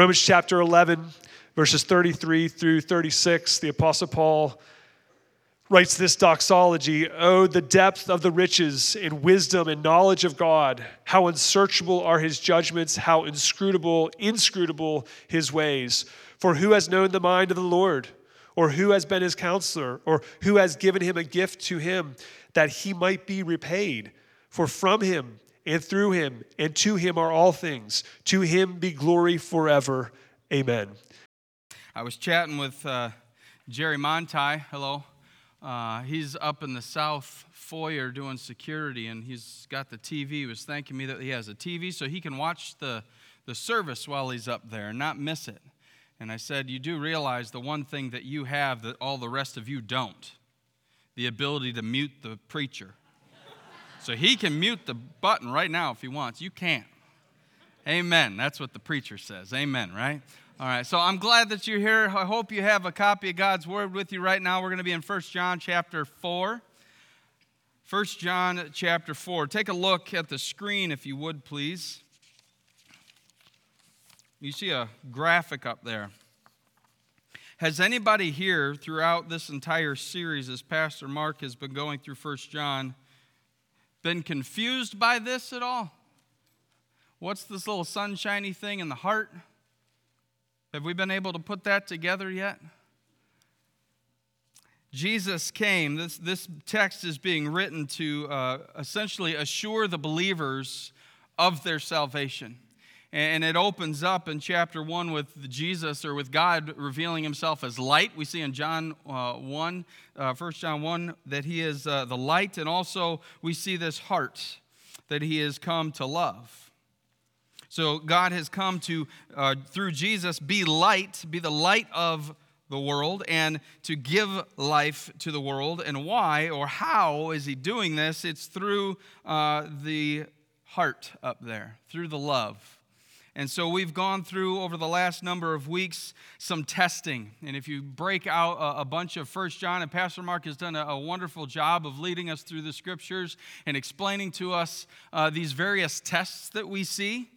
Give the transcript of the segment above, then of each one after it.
Romans chapter 11, verses 33 through 36, the Apostle Paul writes this doxology Oh, the depth of the riches in wisdom and knowledge of God! How unsearchable are his judgments, how inscrutable, inscrutable his ways. For who has known the mind of the Lord? Or who has been his counselor? Or who has given him a gift to him that he might be repaid? For from him and through him and to him are all things. To him be glory forever. Amen. I was chatting with uh, Jerry Montai. Hello. Uh, he's up in the south foyer doing security, and he's got the TV. He was thanking me that he has a TV so he can watch the, the service while he's up there and not miss it. And I said, You do realize the one thing that you have that all the rest of you don't the ability to mute the preacher. So he can mute the button right now if he wants. You can't. Amen. That's what the preacher says. Amen, right? All right, so I'm glad that you're here. I hope you have a copy of God's Word with you right now. We're going to be in 1 John chapter 4. 1 John chapter 4. Take a look at the screen, if you would, please. You see a graphic up there. Has anybody here throughout this entire series, as Pastor Mark has been going through 1 John, been confused by this at all? What's this little sunshiny thing in the heart? Have we been able to put that together yet? Jesus came. This, this text is being written to uh, essentially assure the believers of their salvation. And it opens up in chapter 1 with Jesus or with God revealing himself as light. We see in John uh, 1, uh, 1 John 1, that he is uh, the light. And also we see this heart that he has come to love. So God has come to, uh, through Jesus, be light, be the light of the world, and to give life to the world. And why or how is He doing this? It's through uh, the heart up there, through the love. And so we've gone through over the last number of weeks some testing. And if you break out a, bunch of First John, and Pastor Mark has done a, a, wonderful job of leading us through the scriptures and explaining to us uh, these various tests that we see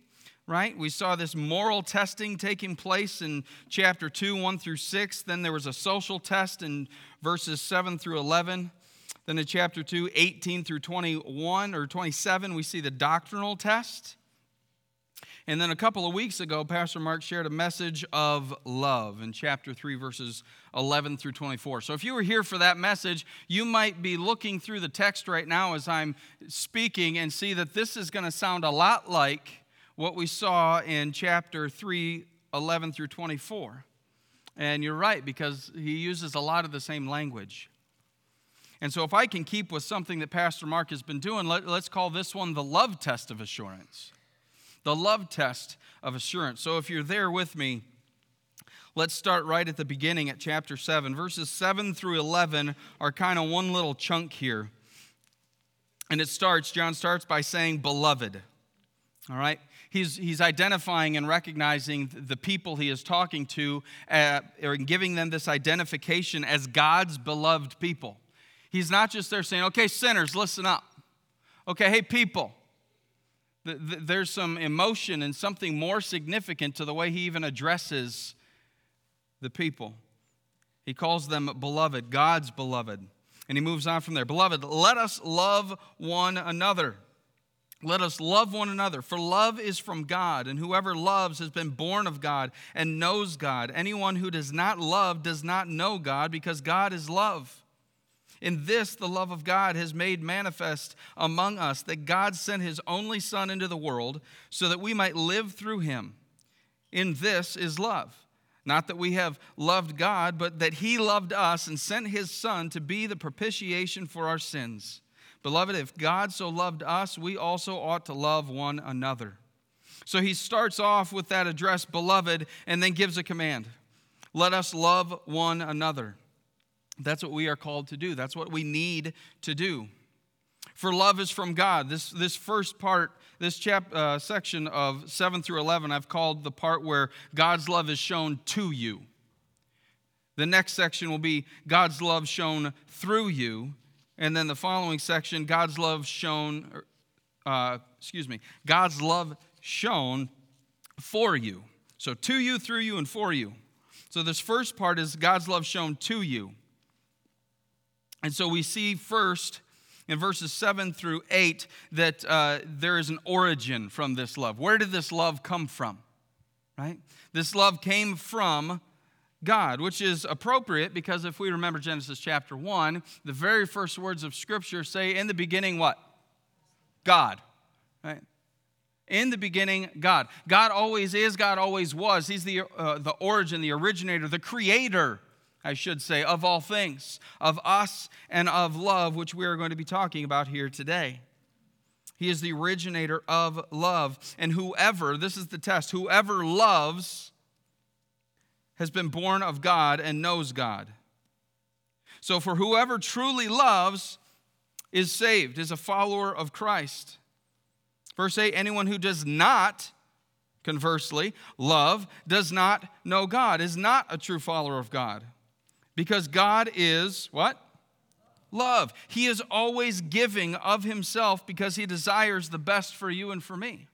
right? We saw this moral testing taking place in chapter 2, 1 through 6. Then there was a social test in verses 7 through 11. Then in chapter 2, 18 through 21 or 27, we see the doctrinal test. And then a couple of weeks ago, Pastor Mark shared a message of love in chapter 3, verses 11 through 24. So if you were here for that message, you might be looking through the text right now as I'm speaking and see that this is going to sound a lot like what we saw in chapter 3, 11 through 24. And you're right, because he uses a lot of the same language. And so, if I can keep with something that Pastor Mark has been doing, let, us call this one the love test of assurance. The love test of assurance. So, if you're there with me, let's start right at the beginning at chapter 7. Verses 7 through 11 are kind of one little chunk here. And it starts, John starts by saying, Beloved. All right? he's, he's identifying and recognizing the people he is talking to uh, or giving them this identification as God's beloved people. He's not just there saying, okay, sinners, listen up. Okay, hey, people. There's some emotion and something more significant to the way he even addresses the people. He calls them beloved, God's beloved. And he moves on from there. Beloved, let us love one another. Let us love one another, for love is from God, and whoever loves has been born of God and knows God. Anyone who does not love does not know God, because God is love. In this, the love of God has made manifest among us that God sent his only Son into the world so that we might live through him. In this is love. Not that we have loved God, but that he loved us and sent his Son to be the propitiation for our sins. Beloved, if God so loved us, we also ought to love one another. So he starts off with that address, beloved, and then gives a command let us love one another. That's what we are called to do, that's what we need to do. For love is from God. This, this first part, this chap, uh, section of 7 through 11, I've called the part where God's love is shown to you. The next section will be God's love shown through you. And then the following section, God's love shown, uh, excuse me, God's love shown for you. So, to you, through you, and for you. So, this first part is God's love shown to you. And so, we see first in verses 7 through 8 that uh, there is an origin from this love. Where did this love come from? Right? This love came from God, which is appropriate because if we remember Genesis chapter 1, the very first words of Scripture say, In the beginning, what? God. Right? In the beginning, God. God always is, God always was. He's the, uh, the origin, the originator, the creator, I should say, of all things, of us and of love, which we are going to be talking about here today. He is the originator of love. And whoever, this is the test, whoever loves has been born of God and knows God. So, for whoever truly loves is saved, is a follower of Christ. Verse 8 anyone who does not, conversely, love, does not know God, is not a true follower of God. Because God is what? Love. He is always giving of himself because he desires the best for you and for me.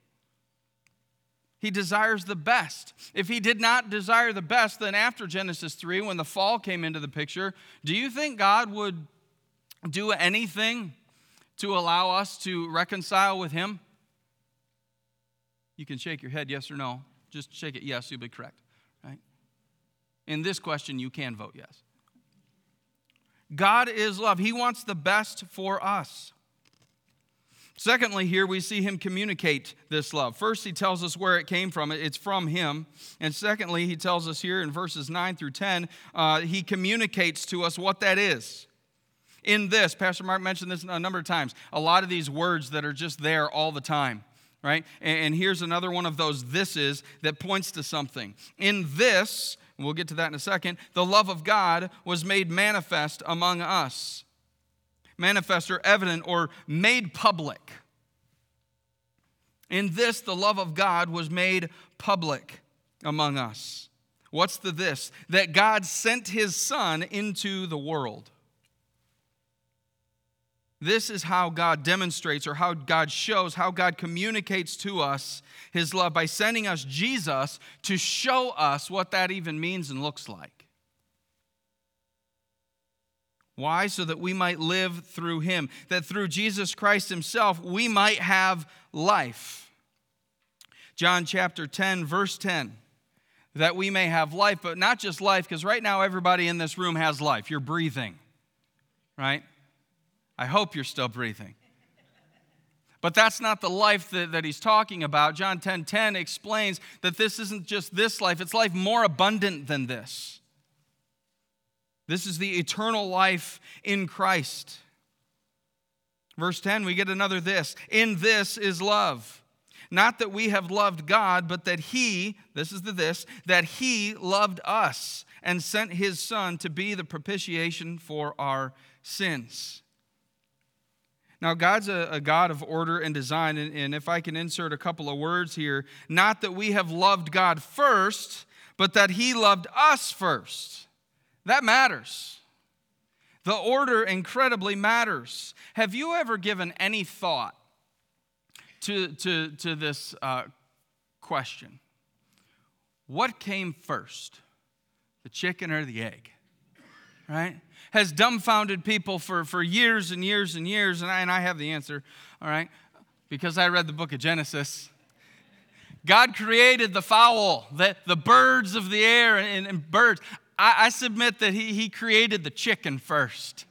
He desires the best. If he did not desire the best, then after Genesis 3, when the fall came into the picture, do you think God would do anything to allow us to reconcile with him? You can shake your head yes or no. Just shake it yes, you'll be correct. Right? In this question, you can vote yes. God is love. He wants the best for us. Secondly, here we see him communicate this love. First, he tells us where it came from, it's from him. And secondly, he tells us here in verses 9 through 10, uh, he communicates to us what that is. In this, Pastor Mark mentioned this a number of times, a lot of these words that are just there all the time right? And here's another one of those this is that points to something. In this, we'll get to that in a second, the love of God was made manifest among us. Manifest or evident or made public. In this, the love of God was made public among us. What's the this? That God sent his Son into the world. This is how God demonstrates or how God shows, how God communicates to us his love by sending us Jesus to show us what that even means and looks like. Why? So that we might live through him, that through Jesus Christ himself we might have life. John chapter 10, verse 10 that we may have life, but not just life, because right now everybody in this room has life. You're breathing, right? I hope you're still breathing. But that's not the life that, that he's talking about. John 10 10 explains that this isn't just this life, it's life more abundant than this. This is the eternal life in Christ. Verse 10, we get another this. In this is love. Not that we have loved God, but that He, this is the this, that He loved us and sent His Son to be the propitiation for our sins. Now, God's a, a, God of order and design, and, and if I can insert a couple of words here, not that we have loved God first, but that He loved us first. That matters. The order incredibly matters. Have you ever given any thought to, to, to this uh, question? What came first, the chicken or the egg? Right? Has dumbfounded people for, for years and years and years, and I, and I have the answer, all right, because I read the book of Genesis. God created the fowl, the, the birds of the air, and, and birds. I, I submit that he, he created the chicken first,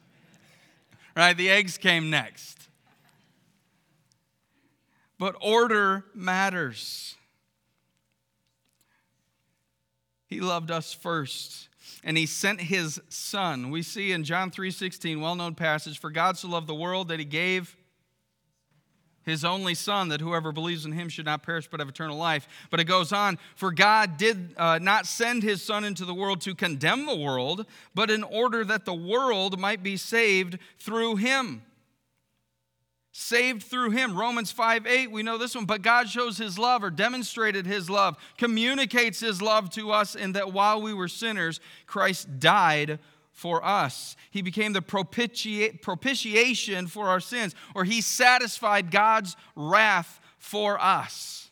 right? The eggs came next. But order matters. He loved us first and he sent his son. We see in John 3:16, well-known passage, for God so loved the world that he gave his only son that whoever believes in him should not perish but have eternal life. But it goes on, for God did uh, not send his son into the world to condemn the world, but in order that the world might be saved through him saved through him. Romans 5 8, we know this one. But God shows his love or demonstrated his love, communicates his love to us in that while we were sinners, Christ died for us. He became the propitiate, propitiation for our sins, or he satisfied God's wrath for us.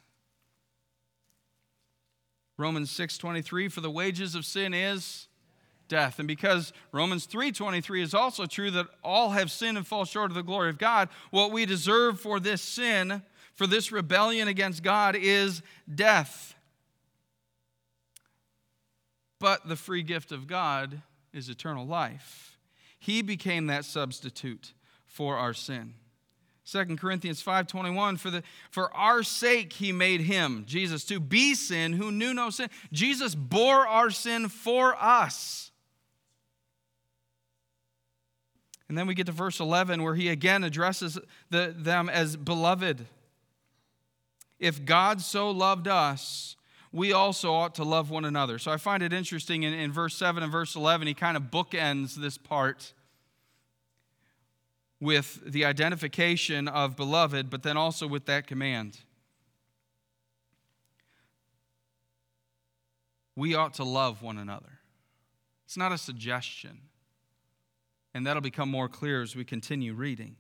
Romans 6:23 for the wages of sin is death. And because Romans 3:23 is also true that all have sinned and fall short of the glory of God, what we deserve for this sin, for this rebellion against God is death. But the free gift of God is eternal life. He became that substitute for our sin. 2 Corinthians 5:21 for the for our sake he made him Jesus to be sin who knew no sin. Jesus bore our sin for us. And then we get to verse 11 where he again addresses the, them as beloved. If God so loved us, we also ought to love one another. So I find it interesting in, in verse 7 and verse 11, he kind of bookends this part with the identification of beloved, but then also with that command. We ought to love one another. It's not a suggestion. And that'll become more clear as we continue reading.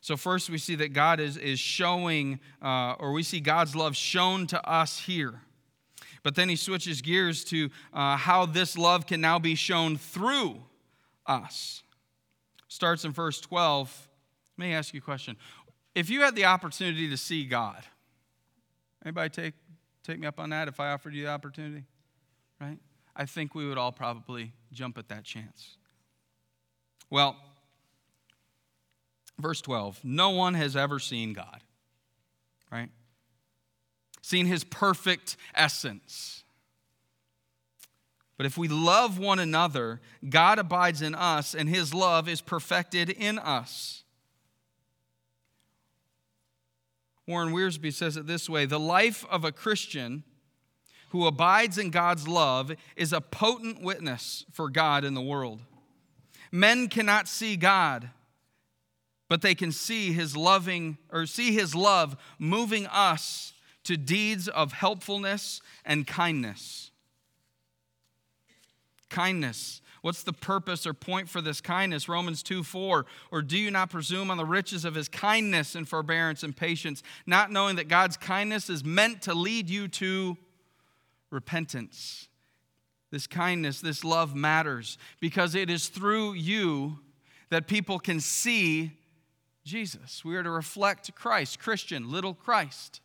So, first, we see that God is, is showing, uh, or we see God's love shown to us here. But then he switches gears to uh, how this love can now be shown through us. Starts in verse 12. Let me ask you a question. If you had the opportunity to see God, anybody take, take me up on that if I offered you the opportunity? Right? I think we would all probably jump at that chance. Well, verse 12 no one has ever seen God, right? Seen his perfect essence. But if we love one another, God abides in us and his love is perfected in us. Warren Wiersbe says it this way The life of a Christian who abides in God's love is a potent witness for God in the world. Men cannot see God, but they can see his loving or see his love moving us to deeds of helpfulness and kindness. Kindness. What's the purpose or point for this kindness? Romans 2 4. Or do you not presume on the riches of his kindness and forbearance and patience, not knowing that God's kindness is meant to lead you to repentance? This kindness, this love matters because it is through you that people can see Jesus. We are to reflect Christ, Christian, little Christ.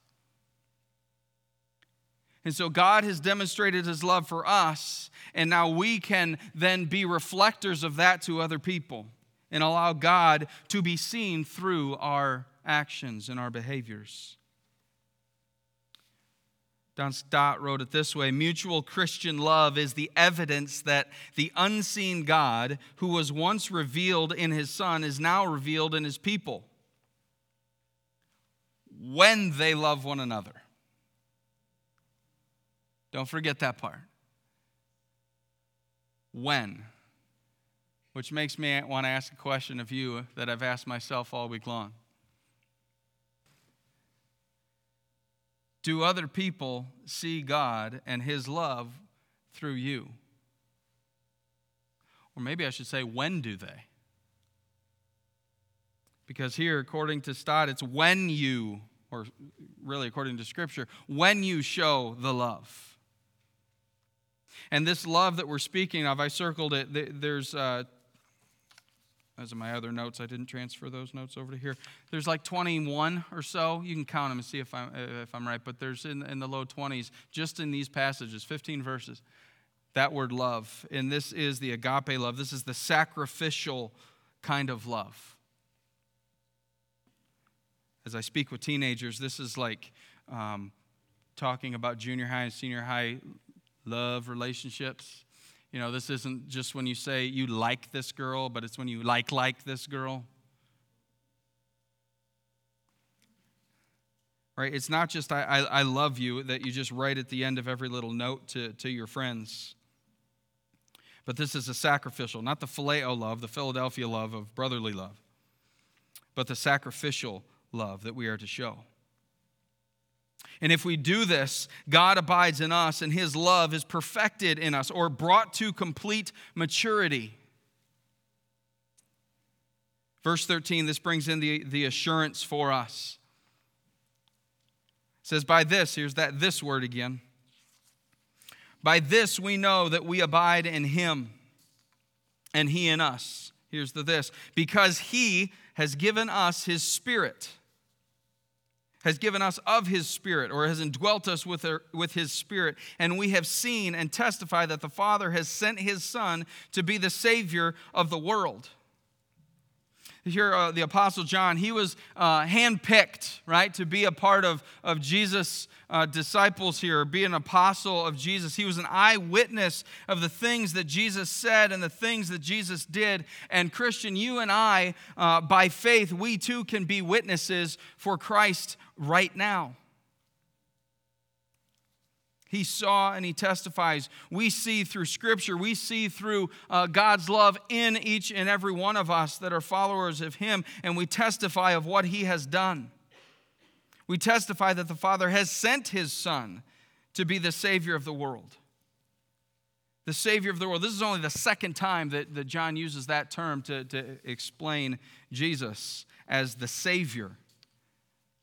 And so God has demonstrated his love for us, and now we can then be reflectors of that to other people and allow God to be seen through our actions and our behaviors. John Stott wrote it this way Mutual Christian love is the evidence that the unseen God, who was once revealed in his Son, is now revealed in his people when they love one another. Don't forget that part. When. Which makes me want to ask a question of you that I've asked myself all week long. Do other people see God and His love through you? Or maybe I should say, when do they? Because here, according to Stott, it's when you, or really according to Scripture, when you show the love. And this love that we're speaking of, I circled it. There's uh, those are my other notes. I didn't transfer those notes over to here. There's like 21 or so. You can count them and see if I'm, if I'm right, but there's in, in the low 20s, just in these passages, 15 verses, that word love. And this is the agape love. This is the sacrificial kind of love. As I speak with teenagers, this is like um, talking about junior high and senior high love relationships you know, this isn't just when you say you like this girl, but it's when you like like this girl. Right? It's not just I, I, I love you that you just write at the end of every little note to, to your friends. But this is a sacrificial, not the phileo love, the Philadelphia love of brotherly love, but the sacrificial love that we are to show. And if we do this, God abides in us and his love is perfected in us or brought to complete maturity. Verse 13, this brings in the, the assurance for us. It says, By this, here's that this word again. By this we know that we abide in him and he in us. Here's the this because he has given us his spirit has given us of his spirit or has indwelt us with, her, with his spirit and we have seen and testified that the father has sent his son to be the savior of the world here uh, the apostle john he was uh, handpicked right to be a part of, of jesus uh, disciples here be an apostle of jesus. He was an eyewitness of the things that jesus said and the things that jesus did. And christian you and i uh, by faith we too can be witnesses for christ right now he saw and he testifies. We see through Scripture, we see through uh, God's love in each and every one of us that are followers of Him, and we testify of what He has done. We testify that the Father has sent His Son to be the Savior of the world. The Savior of the world. This is only the second time that, that John uses that term to, to explain Jesus as the Savior.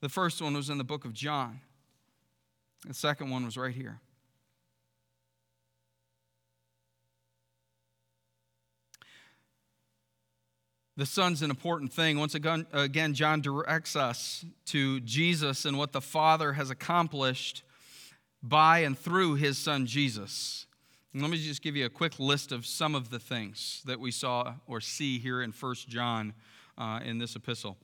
The first one was in the book of John. The second one was right here. The Son's an important thing. Once again, again, John directs us to Jesus and what the Father has accomplished by and through his Son Jesus. Let me just give you a quick list of some of the things that we saw or see here in 1 John uh, in this epistle.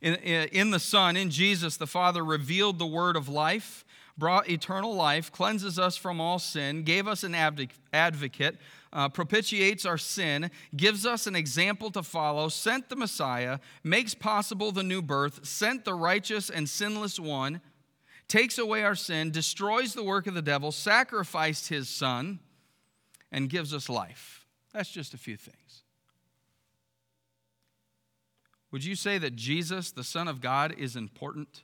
In, in the Son, in Jesus, the Father revealed the word of life, brought eternal life, cleanses us from all sin, gave us an advocate, uh, propitiates our sin, gives us an example to follow, sent the Messiah, makes possible the new birth, sent the righteous and sinless one, takes away our sin, destroys the work of the devil, sacrificed his Son, and gives us life. That's just a few things. Would you say that Jesus, the Son of God, is important?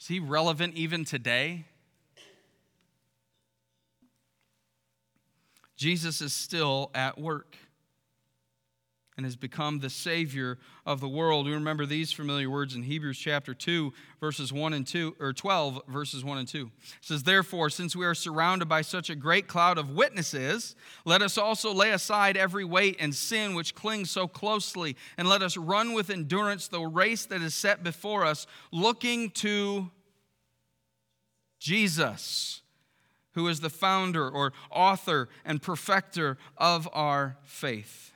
Is he relevant even today? Jesus is still at work and has become the Savior of the world. We remember these familiar words in Hebrews chapter 2, verses 1 and 2, or 12, verses 1 and 2. It says, Therefore, since we are surrounded by such a great cloud of witnesses, let us also lay aside every weight and sin which clings so closely, and let us run with endurance the race that is set before us, looking to Jesus who is the founder or author and perfecter of our faith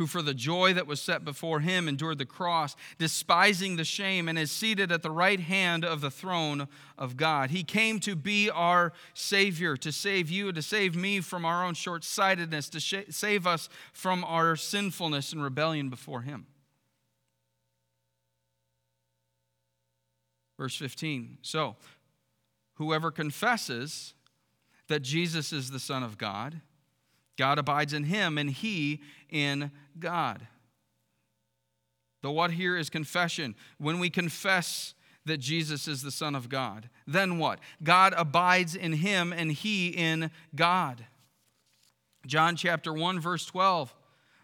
who for the joy that was set before him endured the cross, despising the shame, and is seated at the right hand of the throne of God. He came to be our Savior, to save you, to save me from our own short sightedness, to sh- save us from our sinfulness and rebellion before him. Verse 15 So, whoever confesses that Jesus is the Son of God, God abides in him, and he in God. The what here is confession. When we confess that Jesus is the Son of God, then what? God abides in him, and he in God. John chapter 1, verse 12.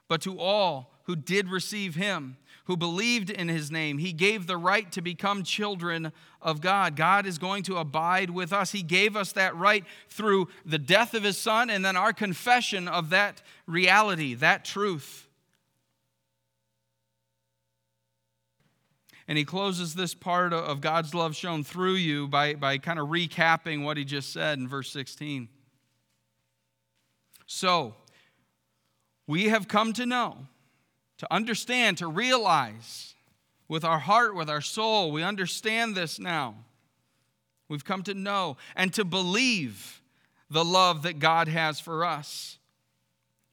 But to all who did receive him, who believed in his name. He gave the right to become children of God. God is going to abide with us. He gave us that right through the death of his son and then our confession of that reality, that truth. And he closes this part of God's love shown through you by, by kind of recapping what he just said in verse 16. So, we have come to know to understand, to realize with our heart, with our soul. We understand this now. We've come to know and to believe the love that God has for us.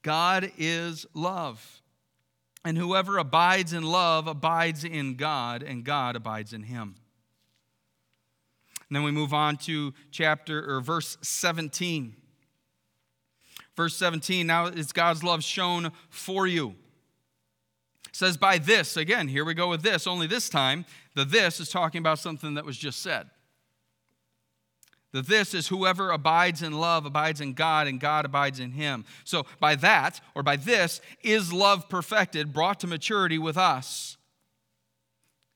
God is love. And whoever abides in love abides in God, and God abides in him. And then we move on to chapter or verse 17. Verse 17, now it's God's love shown for you says, By this, again, here we go with this, only this time, the this is talking about something that was just said. The this is whoever abides in love abides in God, and God abides in him. So, by that, or by this, is love perfected, brought to maturity with us.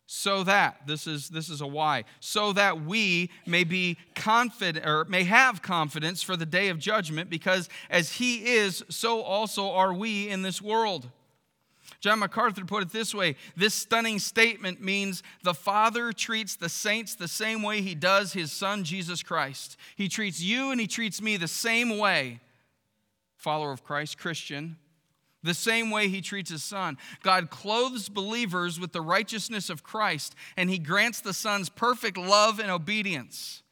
so that this is this is a why so that we may be confident or may have confidence for the day of judgment because as he is so also are we in this world john macarthur put it this way this stunning statement means the father treats the saints the same way he does his son jesus christ he treats you and he treats me the same way follower of christ christian the same way he treats his son. God clothes believers with the righteousness of Christ, and he grants the son's perfect love and obedience.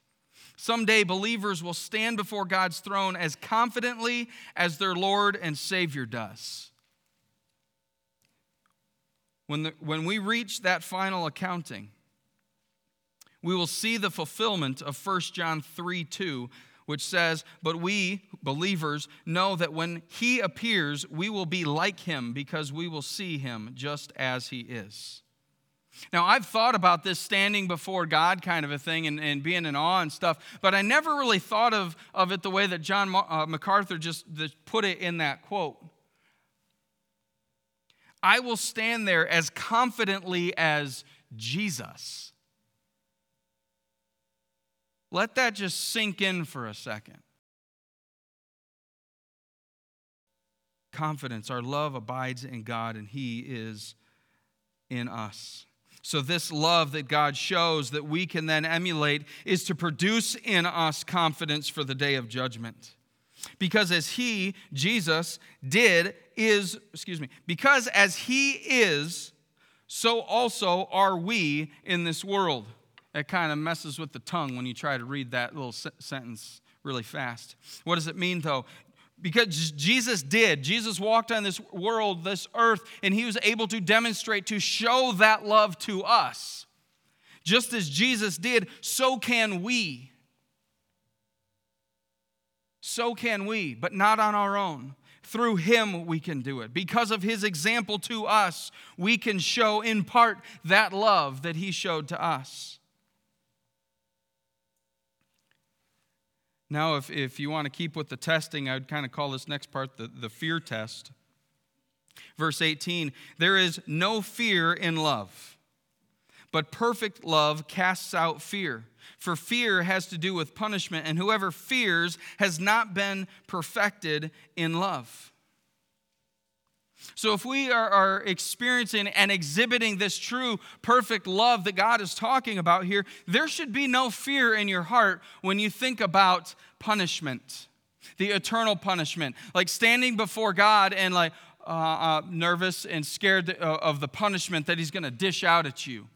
Someday, believers will stand before God's throne as confidently as their Lord and Savior does. When, the, when we reach that final accounting, we will see the fulfillment of 1 John 3 2 which says, But we, believers, know that when he appears, we will be like him because we will see him just as he is. Now, I've thought about this standing before God kind of a thing and, and being in awe and stuff, but I never really thought of, of it the way that John uh, MacArthur just, just put it in that quote. I will stand there as confidently as Jesus. Let that just sink in for a second. Confidence, our love abides in God and He is in us. So, this love that God shows that we can then emulate is to produce in us confidence for the day of judgment. Because as He, Jesus, did, is, excuse me, because as He is, so also are we in this world it kind of messes with the tongue when you try to read that little sentence really fast. What does it mean, though? Because Jesus did. Jesus walked on this world, this earth, and he was able to demonstrate, to show that love to us. Just as Jesus did, so can we. So can we, but not on our own. Through him, we can do it. Because of his example to us, we can show in part that love that he showed to us. Now, if, if you want to keep with the testing, I would kind of call this next part the, the fear test. Verse 18 There is no fear in love, but perfect love casts out fear. For fear has to do with punishment, and whoever fears has not been perfected in love. So, if we are, are, experiencing and exhibiting this true, perfect love that God is talking about here, there should be no fear in your heart when you think about punishment, the eternal punishment. Like standing before God and like uh, uh, nervous and scared uh, of the punishment that He's going to dish out at you.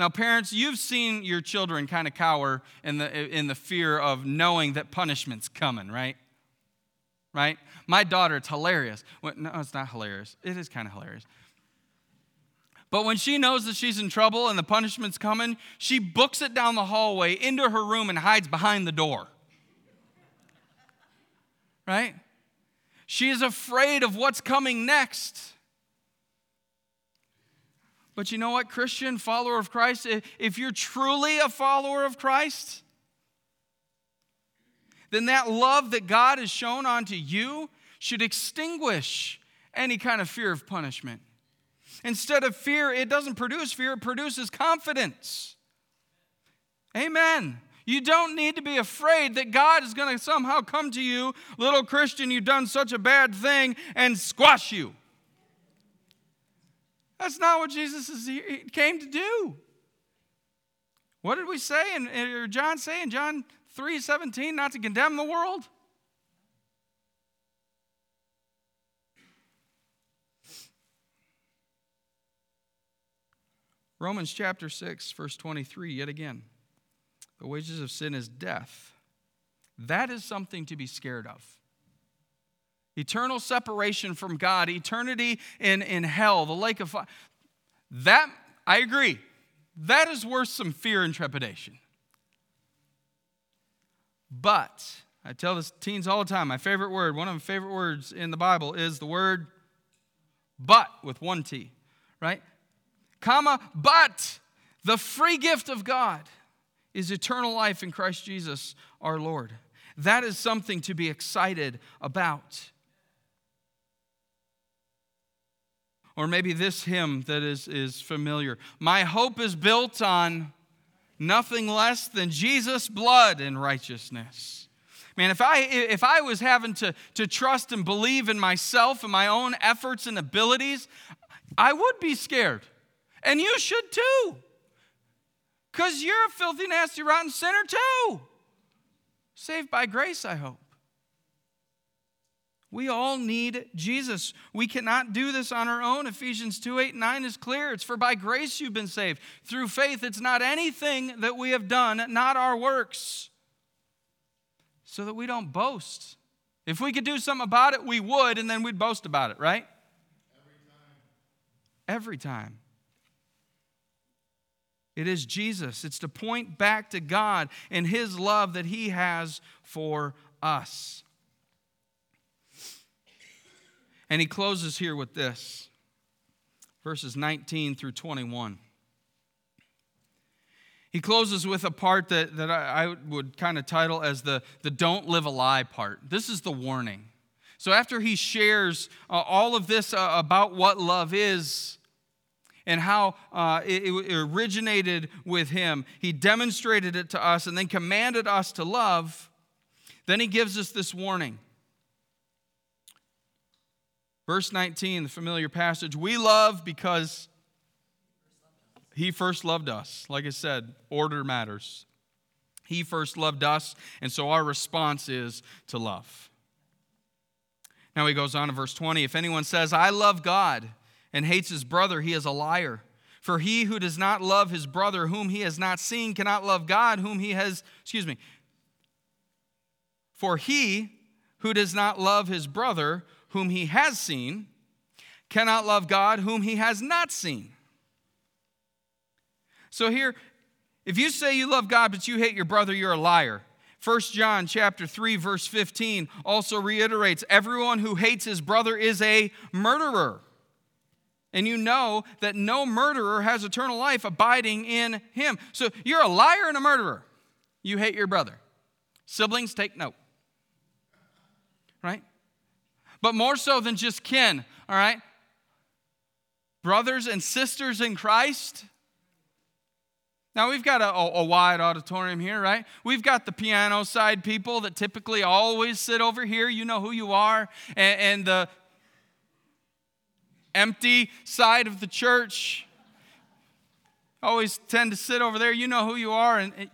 Now, parents, you've seen your children kind of cower in the, in the fear of knowing that punishment's coming, right? right? My daughter, it's hilarious. Well, no, it's not hilarious. It is kind of hilarious. But when she knows that she's in trouble and the punishment's coming, she books it down the hallway into her room and hides behind the door. Right? She is afraid of what's coming next. But you know what, Christian, follower of Christ, if you're truly a follower of Christ, then that love that God has shown onto you should extinguish any kind of fear of punishment. Instead of fear, it doesn't produce fear, it produces confidence. Amen. You don't need to be afraid that God is going to somehow come to you, little Christian, you've done such a bad thing, and squash you. That's not what Jesus came to do. What did we say, and or John say in John 3:17 not to condemn the world? Romans chapter 6 verse 23 yet again. The wages of sin is death. That is something to be scared of. Eternal separation from God, eternity in, in hell, the lake of fire. That, I agree, that is worth some fear and trepidation. But, I tell this teens all the time, my favorite word, one of my favorite words in the Bible is the word but with one T, right? Comma, but the free gift of God is eternal life in Christ Jesus our Lord. That is something to be excited about. Or maybe this hymn that is, is familiar. My hope is built on nothing less than Jesus' blood and righteousness. Man, if I, if I was having to, to trust and believe in myself and my own efforts and abilities, I would be scared. And you should too. Because you're a filthy, nasty, rotten sinner too. Saved by grace, I hope. We all need Jesus. We cannot do this on our own. Ephesians 2 8 9 is clear. It's for by grace you've been saved. Through faith, it's not anything that we have done, not our works, so that we don't boast. If we could do something about it, we would, and then we'd boast about it, right? Every time. Every time. It is Jesus. It's to point back to God and His love that He has for us. And he closes here with this verses 19 through 21. He closes with a part that, that I, I would kind of title as the, the don't live a lie part. This is the warning. So, after he shares uh, all of this uh, about what love is and how uh, it, it originated with him, he demonstrated it to us and then commanded us to love. Then he gives us this warning. Verse 19, the familiar passage we love because he first loved us. Like I said, order matters. He first loved us, and so our response is to love. Now he goes on to verse 20 If anyone says, I love God, and hates his brother, he is a liar. For he who does not love his brother whom he has not seen cannot love God whom he has, excuse me. For he who does not love his brother whom he has seen cannot love God whom he has not seen. So here, if you say you love God but you hate your brother, you're a liar. 1 John chapter 3 verse 15 also reiterates everyone who hates his brother is a murderer. And you know that no murderer has eternal life abiding in him. So you're a liar and a murderer. You hate your brother. Siblings, take note. Right? But more so than just kin, all right? Brothers and sisters in Christ. Now, we've got a, a, wide auditorium here, right? We've got the piano side people that typically always sit over here. You know who you are. And, and the empty side of the church always tend to sit over there. You know who you are. And, and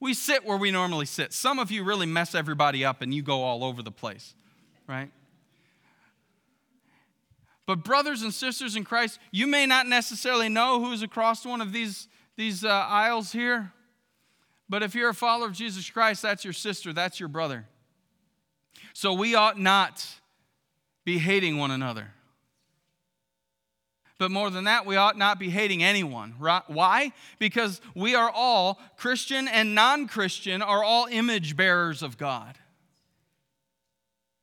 we sit where we normally sit. Some of you really mess everybody up and you go all over the place right? But, brothers and sisters in Christ, you may not necessarily know who's across one of these, these uh, aisles here, but if you're a follower of Jesus Christ, that's your sister, that's your brother. So, we ought not be hating one another. But more than that, we ought not be hating anyone. Right? Why? Because we are all, Christian and non Christian, are all image bearers of God.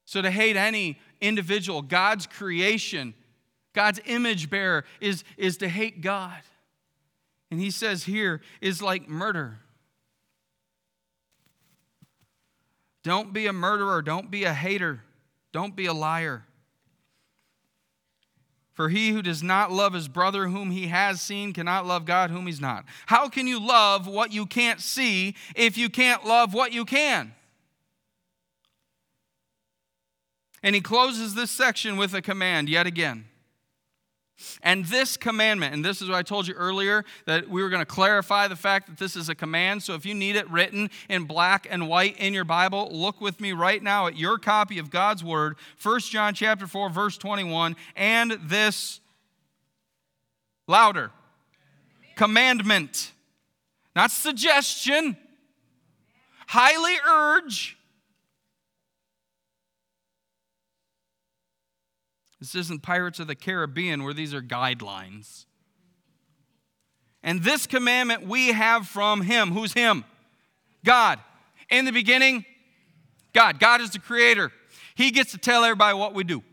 So to hate any individual, God's creation, God's image bearer, is, is to hate God. And he says here is like murder. Don't be a murderer. Don't be a hater. Don't be a liar. For he who does not love his brother whom he has seen cannot love God whom he's not. How can you love what you can't see if you can't love what you can? And he closes this section with a command yet again. And this commandment, and this is what I told you earlier, that we were going to clarify the fact that this is a command. So if you need it written in black and white in your Bible, look with me right now at your copy of God's Word, 1 John chapter 4, verse 21, and this louder commandment, not suggestion, highly urge This isn't Pirates of the Caribbean where these are guidelines. And this commandment we have from Him. Who's Him? God. In the beginning, God. God is the creator. He gets to tell everybody what we do.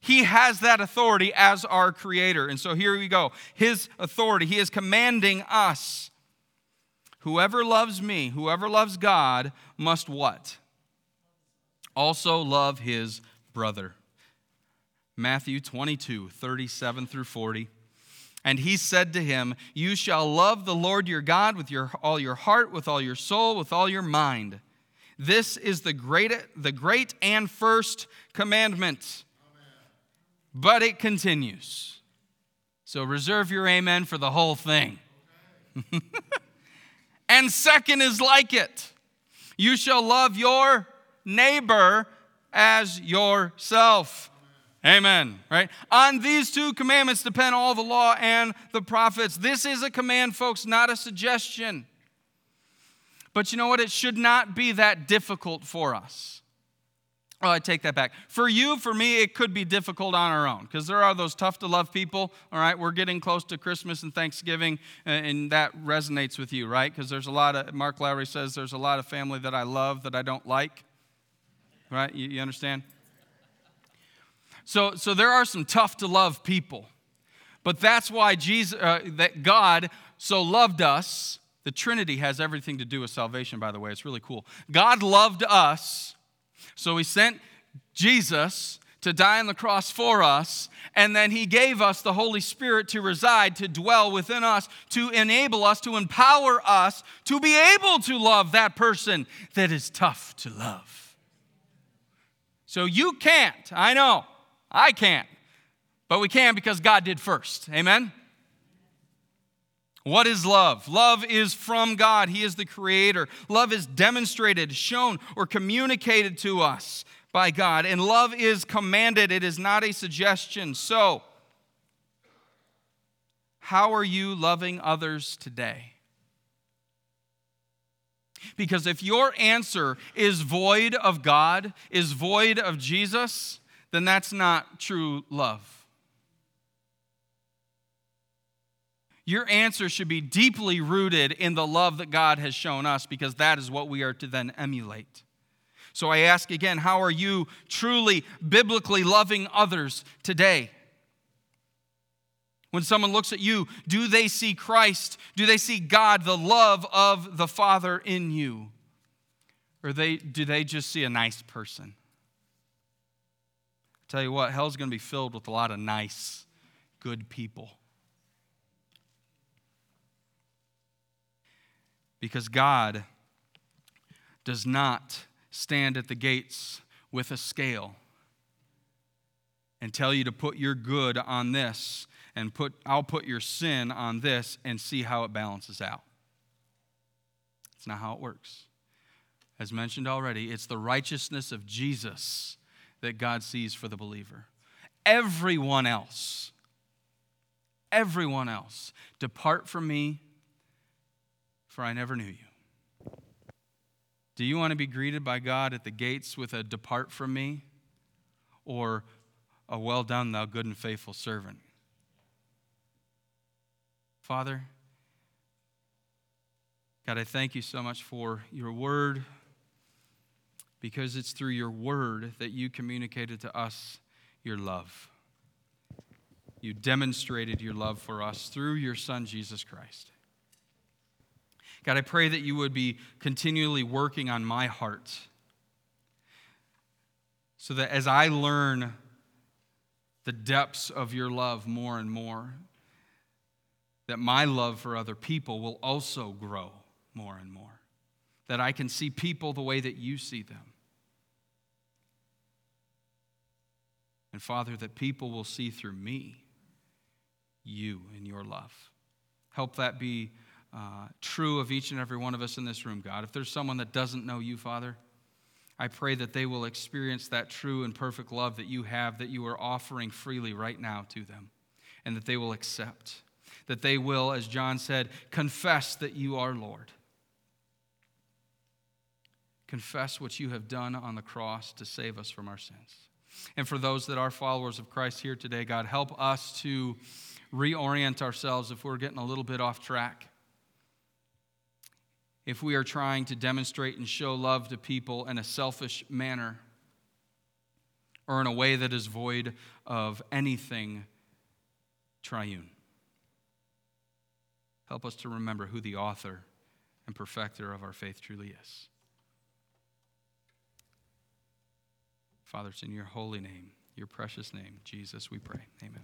He has that authority as our creator. And so here we go. His authority. He is commanding us. Whoever loves me, whoever loves God, must what? Also love his brother. Matthew 22, 37 through 40. And he said to him, You shall love the Lord your God with your, all your heart, with all your soul, with all your mind. This is the great, the great and first commandment. Amen. But it continues. So reserve your amen for the whole thing. Okay. and second is like it you shall love your neighbor as yourself. Amen. Right? On these two commandments depend all the law and the prophets. This is a command, folks, not a suggestion. But you know what? It should not be that difficult for us. Oh, I take that back. For you, for me, it could be difficult on our own because there are those tough to love people. All right, we're getting close to Christmas and Thanksgiving, and that resonates with you, right? Because there's a lot of, Mark Lowry says, there's a lot of family that I love that I don't like. Right? You, you understand? So, so there are some tough to love people. But that's why Jesus, uh, that God so loved us. The Trinity has everything to do with salvation, by the way. It's really cool. God loved us, so He sent Jesus to die on the cross for us, and then He gave us the Holy Spirit to reside, to dwell within us, to enable us, to empower us to be able to love that person that is tough to love. So you can't, I know. I can't. But we can because God did first. Amen? What is love? Love is from God. He is the creator. Love is demonstrated, shown, or communicated to us by God. And love is commanded, it is not a suggestion. So, how are you loving others today? Because if your answer is void of God, is void of Jesus, then that's not true love. Your answer should be deeply rooted in the love that God has shown us because that is what we are to then emulate. So I ask again, how are you truly biblically loving others today? When someone looks at you, do they see Christ? Do they see God, the love of the Father in you? Or they, do they just see a nice person? Tell you what, hell's going to be filled with a lot of nice, good people. Because God does not stand at the gates with a scale and tell you to put your good on this and put I'll put your sin on this and see how it balances out. It's not how it works. As mentioned already, it's the righteousness of Jesus that God sees for the believer. Everyone else, everyone else, depart from me, for I never knew you. Do you want to be greeted by God at the gates with a depart from me or a well done, thou good and faithful servant? Father, God, I thank you so much for your word because it's through your word that you communicated to us your love. You demonstrated your love for us through your Son, Jesus Christ. God, I pray that you would be continually working on my heart so that as I learn the depths of your love more and more, that my love for other people will also grow more and more. That I can see people the way that you see them. And Father, that people will see through me you and your love. Help that be uh, true of each and every one of us in this room, God. If there's someone that doesn't know you, Father, I pray that they will experience that true and perfect love that you have, that you are offering freely right now to them, and that they will accept. That they will, as John said, confess that you are Lord. Confess what you have done on the cross to save us from our sins. And for those that are followers of Christ here today, God, help us to reorient ourselves if we're getting a little bit off track. If we are trying to demonstrate and show love to people in a selfish manner or in a way that is void of anything triune. Help us to remember who the author and perfecter of our faith truly is. Father, it's in your holy name. your precious name, Jesus, we pray. Amen.